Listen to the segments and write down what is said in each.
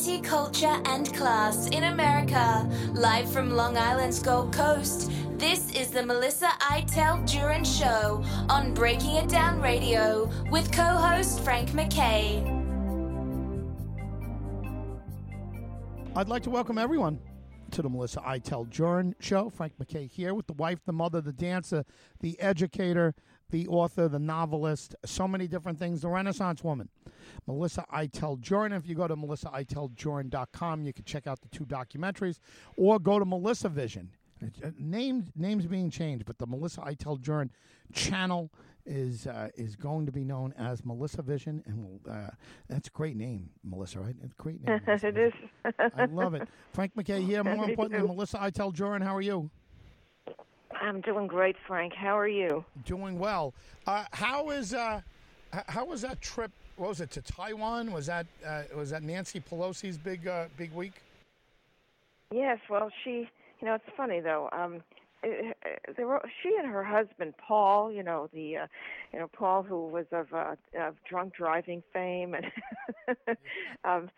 Culture, and class in America. Live from Long Island's Gold Coast, this is the Melissa Iteld Duran Show on Breaking It Down Radio with co host Frank McKay. I'd like to welcome everyone to the Melissa Iteld Duran Show. Frank McKay here with the wife, the mother, the dancer, the educator, the author, the novelist, so many different things, the Renaissance woman. Melissa Iteld Jurin. If you go to melissaiteldjurin.com, you can check out the two documentaries or go to Melissa Vision. Uh, names names being changed, but the Melissa Iteld Jurin channel is uh, is going to be known as Melissa Vision, and we'll, uh, that's a great name, Melissa. Right? It's a great name. it is. I love it. Frank McKay here. More importantly, Melissa Iteld Jurin. How are you? I'm doing great, Frank. How are you? Doing well. Uh, how is uh, how was that trip? What was it to Taiwan? Was that uh, was that Nancy Pelosi's big uh, big week? Yes. Well, she. You know, it's funny though. Um, it, it, there were she and her husband Paul. You know the, uh, you know Paul who was of uh, of drunk driving fame, and um,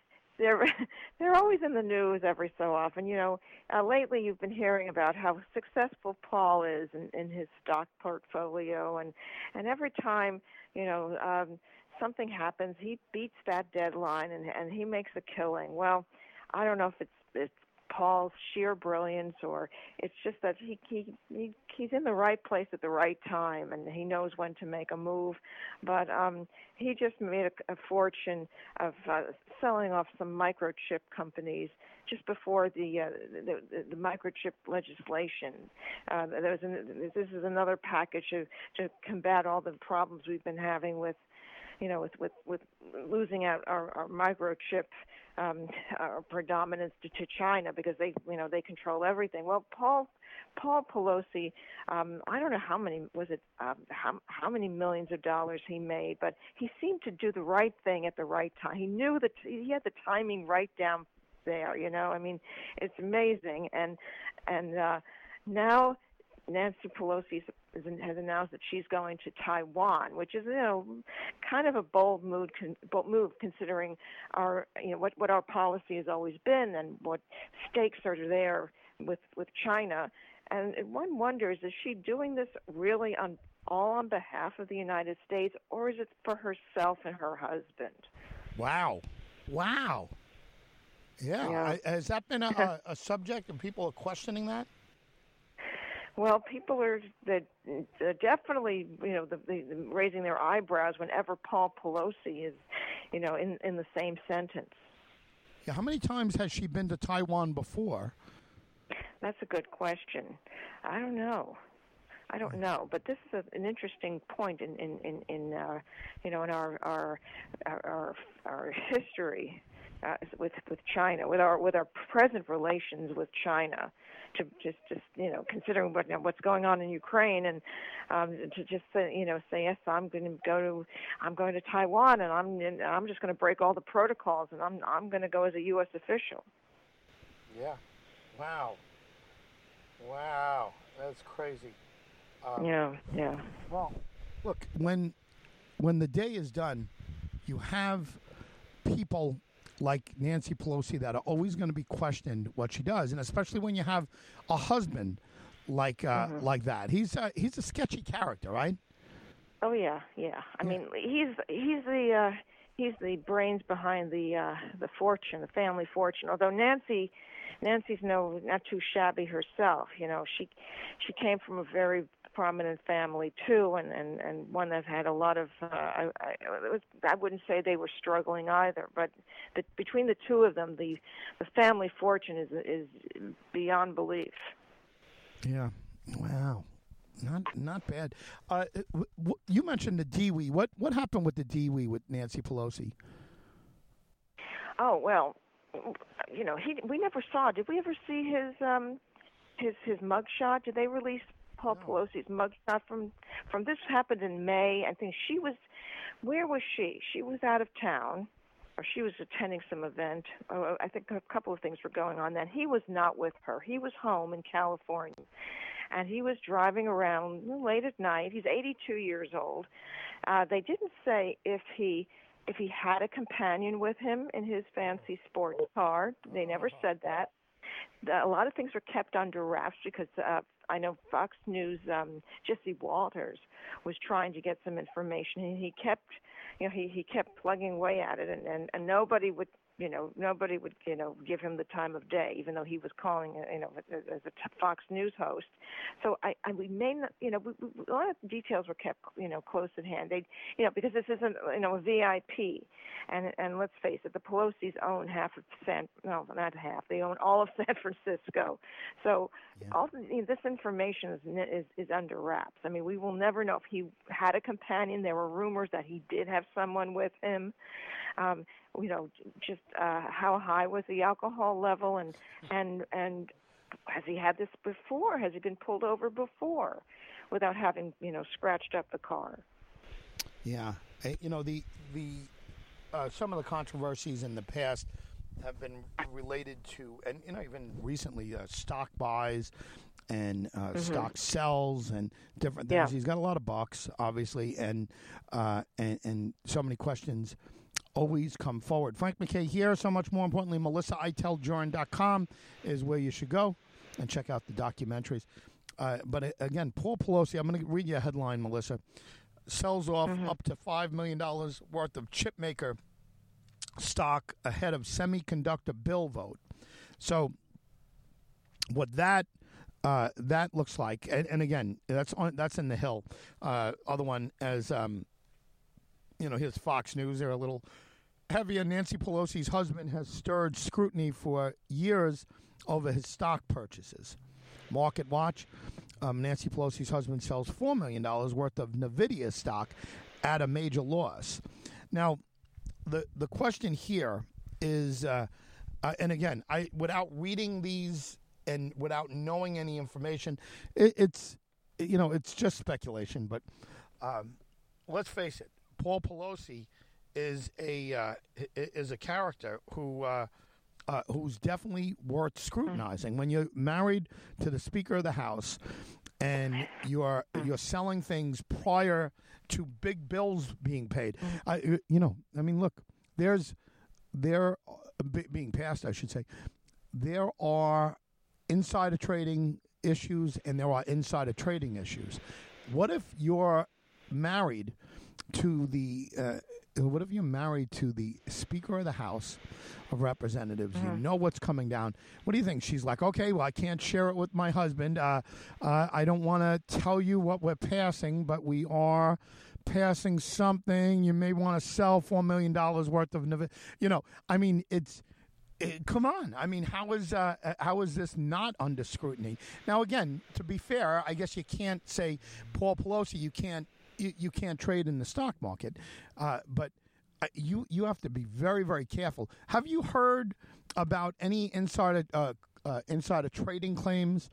they're they're always in the news every so often. You know, uh, lately you've been hearing about how successful Paul is in, in his stock portfolio, and and every time you know um, something happens, he beats that deadline and and he makes a killing. Well, I don't know if it's it's Paul's sheer brilliance, or it's just that he, he he he's in the right place at the right time, and he knows when to make a move. But um, he just made a, a fortune of uh, selling off some microchip companies just before the uh, the, the, the microchip legislation. Uh, there was an, this is another package to to combat all the problems we've been having with you know, with with with losing out our, our microchip um, our predominance to, to China because they, you know, they control everything. Well, Paul Paul Pelosi, um, I don't know how many was it, um, how how many millions of dollars he made, but he seemed to do the right thing at the right time. He knew that he had the timing right down there. You know, I mean, it's amazing, and and uh, now Nancy Pelosi has announced that she's going to Taiwan, which is you know kind of a bold move, bold move considering our you know what what our policy has always been and what stakes are there with with China. And one wonders, is she doing this really on all on behalf of the United States, or is it for herself and her husband? Wow, wow, yeah. yeah. Has that been a, a subject, and people are questioning that? Well, people are that definitely, you know, the, the, the raising their eyebrows whenever Paul Pelosi is, you know, in in the same sentence. Yeah, how many times has she been to Taiwan before? That's a good question. I don't know. I don't know, but this is a, an interesting point in in in, in uh, you know in our our our, our history uh, with with China, with our with our present relations with China to just just you know considering what what's going on in Ukraine and um, to just say, you know say yes I'm going to go to I'm going to Taiwan and I'm and I'm just going to break all the protocols and I'm I'm going to go as a U.S. official. Yeah. Wow. Wow. That's crazy. Um, yeah. Yeah. Well, look when when the day is done, you have people like Nancy Pelosi that are always going to be questioned what she does, and especially when you have a husband like uh, mm-hmm. like that. He's uh, he's a sketchy character, right? Oh yeah, yeah. I yeah. mean, he's he's the uh, he's the brains behind the uh, the fortune, the family fortune. Although Nancy. Nancy's no not too shabby herself, you know. She she came from a very prominent family too, and and and one that had a lot of. Uh, I, I, it was, I wouldn't say they were struggling either, but the, between the two of them, the the family fortune is is beyond belief. Yeah. Wow. Not not bad. Uh, w- w- you mentioned the DWI. What what happened with the DWI with Nancy Pelosi? Oh well, you know, he we never saw. Did we ever see his um his his mugshot? Did they release Paul no. Pelosi's mugshot from from this happened in May. I think she was where was she? She was out of town or she was attending some event. Oh, I think a couple of things were going on then. He was not with her. He was home in California. And he was driving around late at night. He's 82 years old. Uh, they didn't say if he if he had a companion with him in his fancy sports car. They never said that. The, a lot of things were kept under wraps because uh, I know Fox News um, Jesse Watters was trying to get some information, and he kept, you know, he he kept plugging away at it, and and, and nobody would you know, nobody would, you know, give him the time of day, even though he was calling, you know, as a Fox News host. So I, I we may not, you know, we, we, a lot of details were kept, you know, close at hand. They, you know, because this isn't, you know, a VIP, and and let's face it, the Pelosi's own half of San, no, not half. They own all of San Francisco. So yeah. all you know, this information is, is is under wraps. I mean, we will never know if he had a companion. There were rumors that he did have someone with him um, you know, just uh, how high was the alcohol level, and and and has he had this before? Has he been pulled over before, without having you know scratched up the car? Yeah, you know the the uh, some of the controversies in the past have been related to, and you know even recently uh, stock buys and uh, mm-hmm. stock sells and different things. Yeah. He's got a lot of bucks, obviously, and uh, and and so many questions always come forward. Frank McKay here. So much more importantly, melissaiteldjurin.com is where you should go and check out the documentaries. Uh, but uh, again, Paul Pelosi, I'm going to read you a headline, Melissa, sells off mm-hmm. up to $5 million worth of chipmaker stock ahead of semiconductor bill vote. So, what that uh, that looks like, and, and, again, that's on that's in the Hill. Uh, other one as um, you know, his Fox News. They're a little heavier. Nancy Pelosi's husband has stirred scrutiny for years over his stock purchases. Market Watch. Um, Nancy Pelosi's husband sells $4 million worth of NVIDIA stock at a major loss. Now, the, the question here is, uh, uh, and again, I without reading these and without knowing any information, it, it's you know it's just speculation. But um, let's face it, Paul Pelosi is a uh, is a character who uh, uh, who's definitely worth scrutinizing. When you're married to the Speaker of the House and you're you're selling things prior to big bills being paid, I, you know, I mean, look, there's there being passed, I should say, there are insider trading issues and there are insider trading issues. What if you're married? to the uh, what if you're married to the Speaker of the House of Representatives? Mm-hmm. You know what's coming down. What do you think? She's like, okay, well, I can't share it with my husband. Uh, uh, I don't want to tell you what we're passing, but we are passing something. You may want to sell four million dollars worth of, you know. I mean, it's. It, come on! I mean, how is uh, uh, how is this not under scrutiny? Now, again, to be fair, I guess you can't say Paul Pelosi. You can't you, you can't trade in the stock market, uh, but uh, you you have to be very very careful. Have you heard about any insider uh, uh, insider trading claims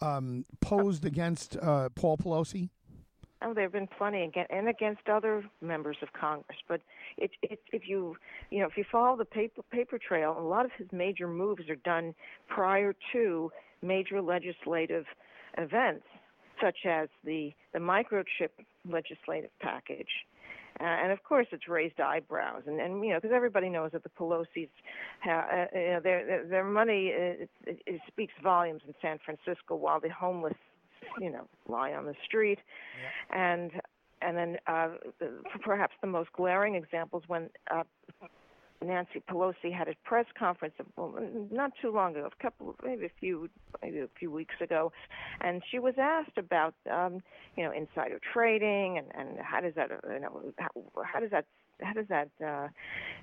um, posed against uh, Paul Pelosi? Oh, there have been plenty and against other members of Congress. But it, it, if you you know if you follow the paper paper trail, a lot of his major moves are done prior to major legislative events such as the, the microchip legislative package. Uh, and of course, it's raised eyebrows, and, and you know, because everybody knows that the Pelosi's, ha- uh, you know, their their, their money uh, it, it speaks volumes in San Francisco, while the homeless, you know, lie on the street, yeah. and and then uh, perhaps the most glaring examples when uh, Nancy Pelosi had a press conference not too long ago, a couple, maybe a few, maybe a few weeks ago, and she was asked about, um, you know, insider trading and and how does that, you know, how, how does that how does that uh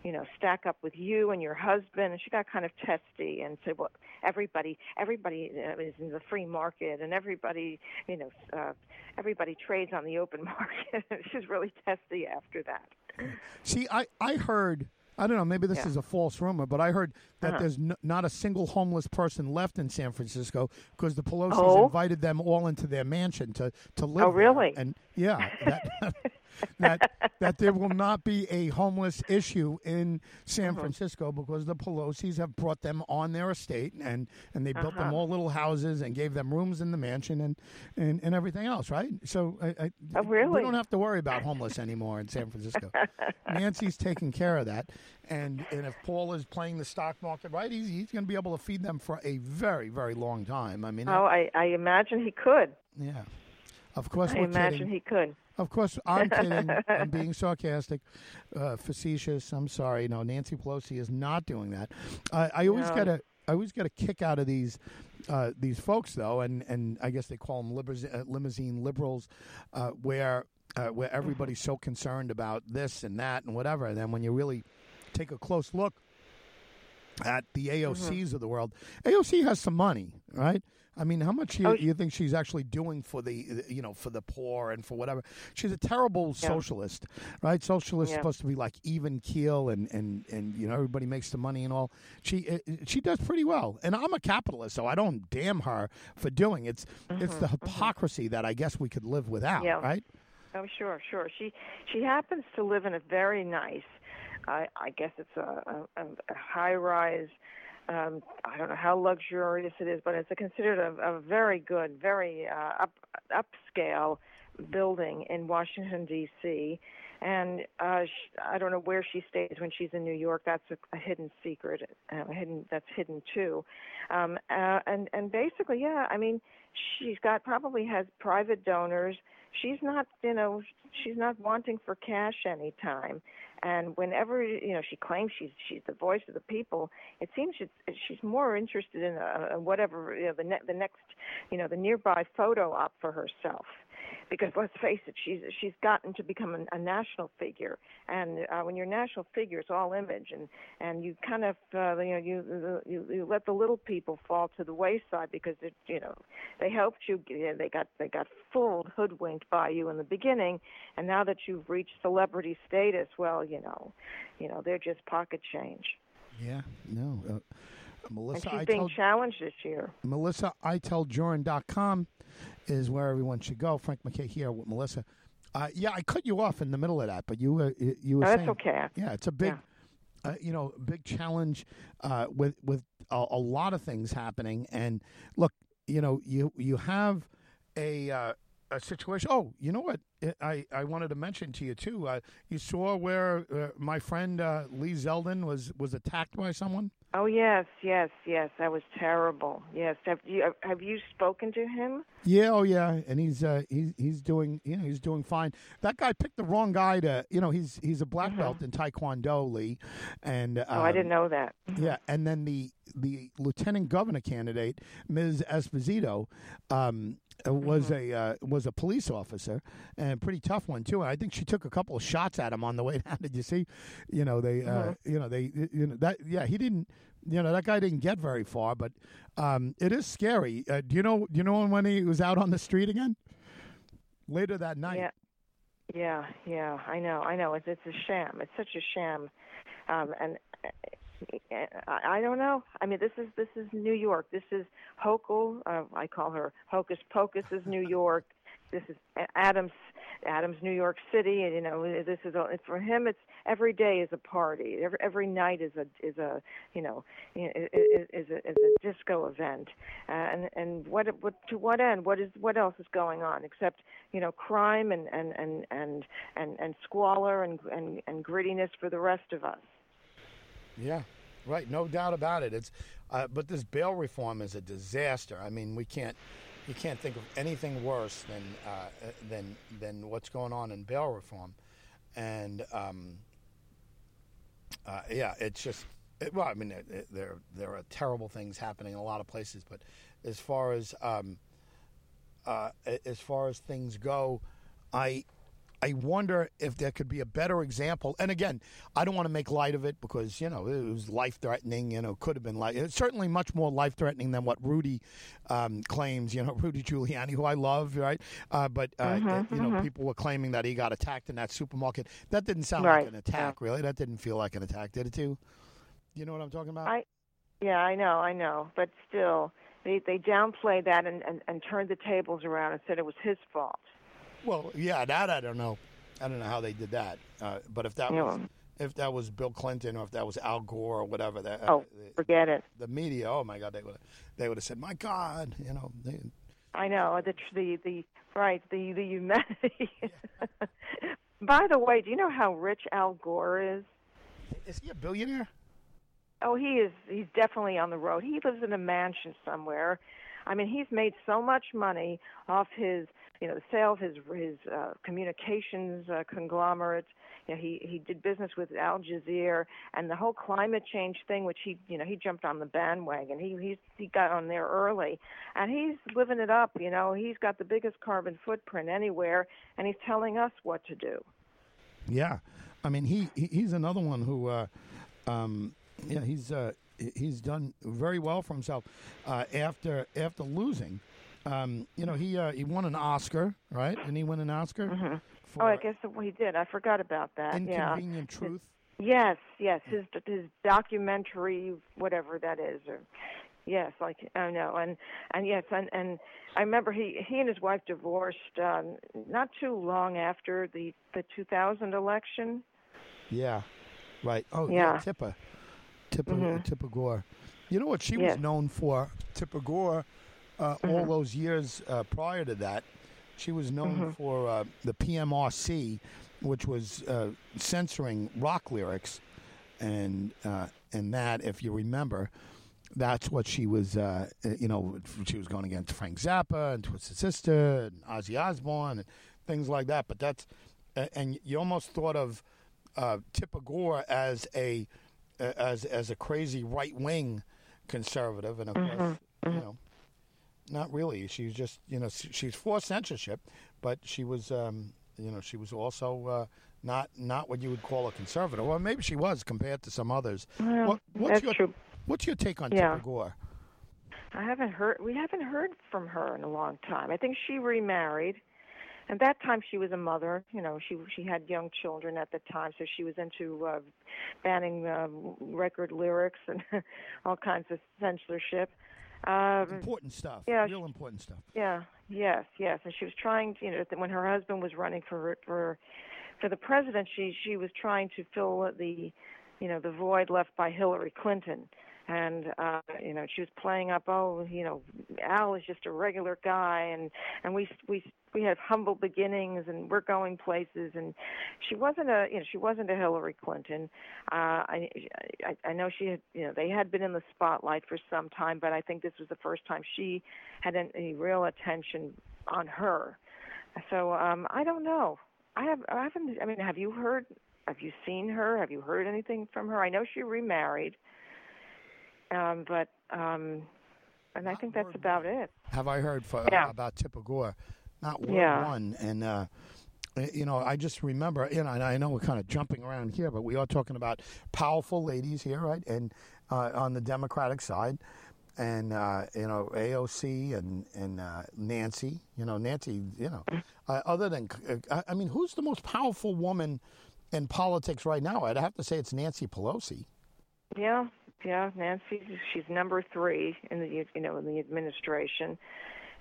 you know stack up with you and your husband? And she got kind of testy and said well everybody everybody uh, is in the free market and everybody you know uh everybody trades on the open market. She's really testy after that. See i i heard I don't know. Maybe this Yeah. is a false rumor, but I heard that Uh-huh. there's n- not a single homeless person left in San Francisco because the Pelosi's Oh? invited them all into their mansion to to live. Oh, there. really? And yeah, that, that that there will not be a homeless issue in San Uh-huh. Francisco because the Pelosi's have brought them on their estate and and they built them Uh-huh. all little houses and gave them rooms in the mansion and and, and everything else, right? So I, I, Oh, we really? don't have to worry about homeless anymore in San Francisco. Nancy's taking care of that, and and if Paul is playing the stock market right, he's he's going to be able to feed them for a very very long time. I mean, Oh, I, I imagine he could. yeah. Of course, I we're imagine kidding. he could. Of course, I'm kidding. I'm being sarcastic, uh, facetious. I'm sorry. No, Nancy Pelosi is not doing that. I I always No. get a I always get a kick out of these uh, these folks though, and, and I guess they call them uh, limousine liberals, uh, where uh, where everybody's so concerned about this and that and whatever, and then when you really take a close look at the AOCs of the world, AOC has some money, right? I mean, how much you, Oh, you think she's actually doing for the you know for the poor and for whatever? She's a terrible Yeah. socialist, right? Socialist Yeah. supposed to be like even keel and and and you know everybody makes the money and all. She uh, she does pretty well, and I'm a capitalist, so I don't damn her for doing it's it's the hypocrisy that I guess we could live without, Mm-hmm, Yeah. right? Oh, sure, sure. She she happens to live in a very nice, I I guess it's a a, a high rise. Um, I don't know how luxurious it is, but it's a considered a, a very good, very uh, up upscale building in Washington D.C. And uh, sh I don't know where she stays when she's in New York. That's a, a hidden secret. Uh, hidden that's hidden too. Um, uh, and and basically, yeah. I mean, she's got probably has private donors. She's not, you know, she's not wanting for cash anytime. And whenever you know she claims she's she's the voice of the people, it seems she's she's more interested in uh, whatever you know the ne- the next you know the nearby photo op for herself because let's face it, she's she's gotten to become a, a national figure, and uh, when you're a national figure, it's all image, and and you kind of uh, you know you, you you let the little people fall to the wayside because it you know they helped you, you know, they got they got fooled, hoodwinked by you in the beginning, and now that you've reached celebrity status, well, you know, you know they're just pocket change. Yeah, no. Uh, Melissa, and she's I being told challenged this year. Melissa, I tell Joran.com is where everyone should go. Frank McKay here with Melissa. Uh, yeah, I cut you off in the middle of that, but you were you were No, that's saying, okay. yeah, it's a big, uh, you know, big challenge uh, with with a, a lot of things happening. And look, you know, you you have a uh, a situation. Oh, you know what? I, I wanted to mention to you too. Uh, you saw where uh, my friend uh, Lee Zeldin was was attacked by someone. Oh yes, yes, yes. That was terrible. Yes. Have you have you spoken to him? Yeah, oh yeah, and he's uh, he's he's doing you know he's doing fine. That guy picked the wrong guy to you know he's he's a black belt in Taekwondo, Lee, and um, Mm-hmm. Oh, I didn't know that. Yeah, and then the the lieutenant governor candidate, Ms. Esposito, um, uh, was Mm-hmm. a uh, was a police officer and a pretty tough one too. And I think she took a couple of shots at him on the way down. Did you see? You know they uh, Mm-hmm. you know they you know that yeah he didn't you know that guy didn't get very far, but um, it is scary. Uh, do you know do you know when he was out on the street again? Later that night. Yeah. Yeah, yeah, I know, I know. It's it's a sham. It's such a sham, um, and uh, I, I don't know. I mean, this is this is New York. This is Hochul. Uh, I call her Hocus Pocus. Is New York. This is Adams, Adams, New York City. And you know, this is a, for him. It's every day is a party. Every every night is a is a you know is, is a is a disco event. Uh, and and what what to what end? What is what else is going on except you know crime and and and and and, and squalor and, and and grittiness for the rest of us. Yeah, right. No doubt about it. It's, uh, but this bail reform is a disaster. I mean, we can't, you can't think of anything worse than uh, than than what's going on in bail reform, and um, uh, yeah, it's just. It, well, I mean, it, there there are terrible things happening in a lot of places, but as far as um, uh, as far as things go, I I wonder if there could be a better example. And again, I don't want to make light of it because you know it was life threatening. You know, could have been like it's certainly much more life threatening than what Rudy um, claims. You know, Rudy Giuliani, who I love, right? Uh, but uh, Mm-hmm, you know, people were claiming that he got attacked in that supermarket. That didn't sound Right, like an attack, really. That didn't feel like an attack, did it? Too. You know what I'm talking about? I, yeah, I know, I know, but still, they they downplayed that and and, and turned the tables around and said it was his fault. Well, yeah, that I don't know. I don't know how they did that. Uh, but if that was if that was Bill Clinton or if that was Al Gore or whatever, that Oh, uh, forget it. the media, oh my God, they would they would have said, "My God," you know. They, I know the the the right the the humanity. By the way, do you know how rich Al Gore is? is he a billionaire? Oh, he is. He's definitely on the road. He lives in a mansion somewhere. I mean, he's made so much money off his, you know, the sale of his his uh, communications uh, conglomerate. You know, he he did business with Al Jazeera and the whole climate change thing, which he, you know, he jumped on the bandwagon. He he's he got on there early, and he's living it up. You know, he's got the biggest carbon footprint anywhere, and he's telling us what to do. Yeah, I mean he, he he's another one who, uh, um, yeah, he's uh, he's done very well for himself uh, after after losing. Um, you know, he uh, he won an Oscar, right? Didn't he win an Oscar? Oh, For I guess he did. I forgot about that. Yeah. Inconvenient Truth. Yes, yes, his his documentary, whatever that is, or yes, like I know, and and yes, and and I remember he he and his wife divorced um, not too long after the the 2000 election. Yeah, right. Oh, yeah, Yeah. Tipper, Tipper, Mhm. Tipper Gore. You know what she Yes. was known for? Tipper Gore. Uh, Mm-hmm. All those years uh, prior to that, she was known Mm-hmm. for uh, the PMRC, which was uh, censoring rock lyrics, and uh, and that, if you remember, that's what she was. Uh, you know, she was going against Frank Zappa and Twisted Sister and Ozzy Osbourne and things like that. But that's and you almost thought of uh, Tipper Gore as a as as a crazy right wing conservative, and of course, you know, not really. She was just you know she's for censorship, but she was um, you know she was also uh, not not what you would call a conservative. Well, maybe she was compared to some others. Well, What- what's your true. What's your take on Yeah. Tipper Gore? I haven't heard. We haven't heard from her in a long time. I think she remarried. and that time, she was a mother. You know, she she had young children at the time, so she was into uh, banning um, record lyrics and all kinds of censorship. Um, Important stuff. yeah, real important stuff. yeah, yes, yes. And she was trying to, you know, when her husband was running for for for the presidency, she she was trying to fill the, you know, the void left by Hillary Clinton. And uh, you know, she was playing up, oh, you know, Al is just a regular guy, and and we we we have humble beginnings, and we're going places. And she wasn't a, you know, she wasn't a Hillary Clinton. Uh, I, I I know she had, you know, they had been in the spotlight for some time, but I think this was the first time she had any real attention on her. So um, I don't know. I have I haven't. I mean, have you heard? Have you seen her? Have you heard anything from her? I know she remarried, um, but um, and I Not think that's word about it. Have I heard for, Yeah. about Tipper Gore? Not word Yeah. one. And uh, you know, I just remember. You know, and I know we're kind of jumping around here, but we are talking about powerful ladies here, right? And uh, on the Democratic side. And uh, you know AOC and and uh, Nancy, you know Nancy, you know, uh, other than uh, I mean, who's the most powerful woman in politics right now? I'd have to say it's Nancy Pelosi. Yeah, yeah. Nancy, she's number three in the you know in the administration.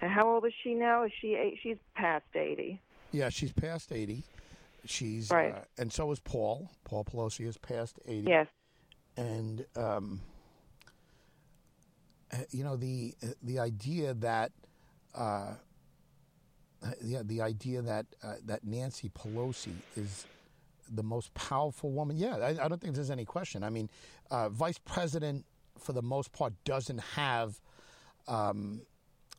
And how old is she now? Is she eight? She's past eighty. Yeah, she's past eighty. She's Right. uh, and so is Paul. Paul Pelosi is past eighty. Yes. and um, uh, you know the the idea that uh, yeah the idea that uh, that Nancy Pelosi is the most powerful woman. Yeah, I, I don't think there's any question. I mean, uh, vice president for the most part doesn't have. Um,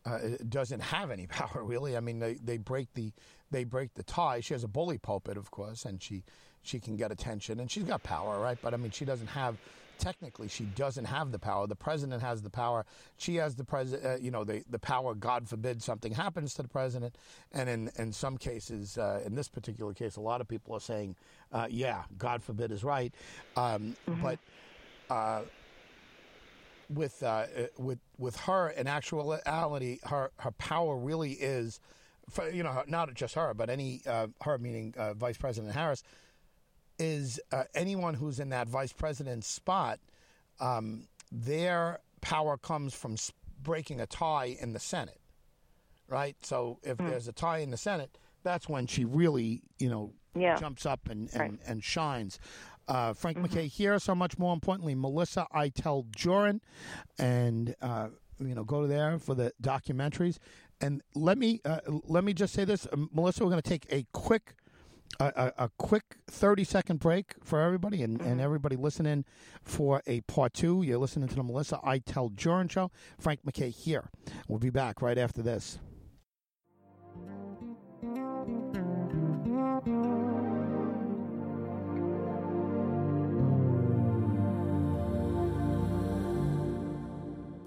uh, doesn't have any power really. I mean, they, they break the they break the tie. She has a bully pulpit, of course, and she she can get attention and she's got power, right? But I mean, she doesn't have technically she doesn't have the power. The president has the power. She has the president. Uh, you know, the the power. God forbid something happens to the president. And in in some cases, uh, in this particular case, a lot of people are saying, uh, yeah, God forbid is right. Um, mm-hmm. But uh, with uh, with with her in actuality, her her power really is, for, you know, not just her, but any uh, her meaning uh, Vice President Harris is uh, anyone who's in that vice president spot. Um, their power comes from breaking a tie in the Senate, right? So if mm. there's a tie in the Senate, that's when she really, you know, yeah. jumps up and and, right. and shines. Uh, Frank mm-hmm. McKay here. So much more importantly, Melissa Iteld Jurin, and uh, you know, go there for the documentaries. And let me uh, let me just say this, Melissa. We're going to take a quick. A, a, quick 30 second break for everybody and, mm-hmm. and everybody listening for a part two. You're listening to the Melissa Iteld Jurin Show. Frank McKay here. We'll be back right after this.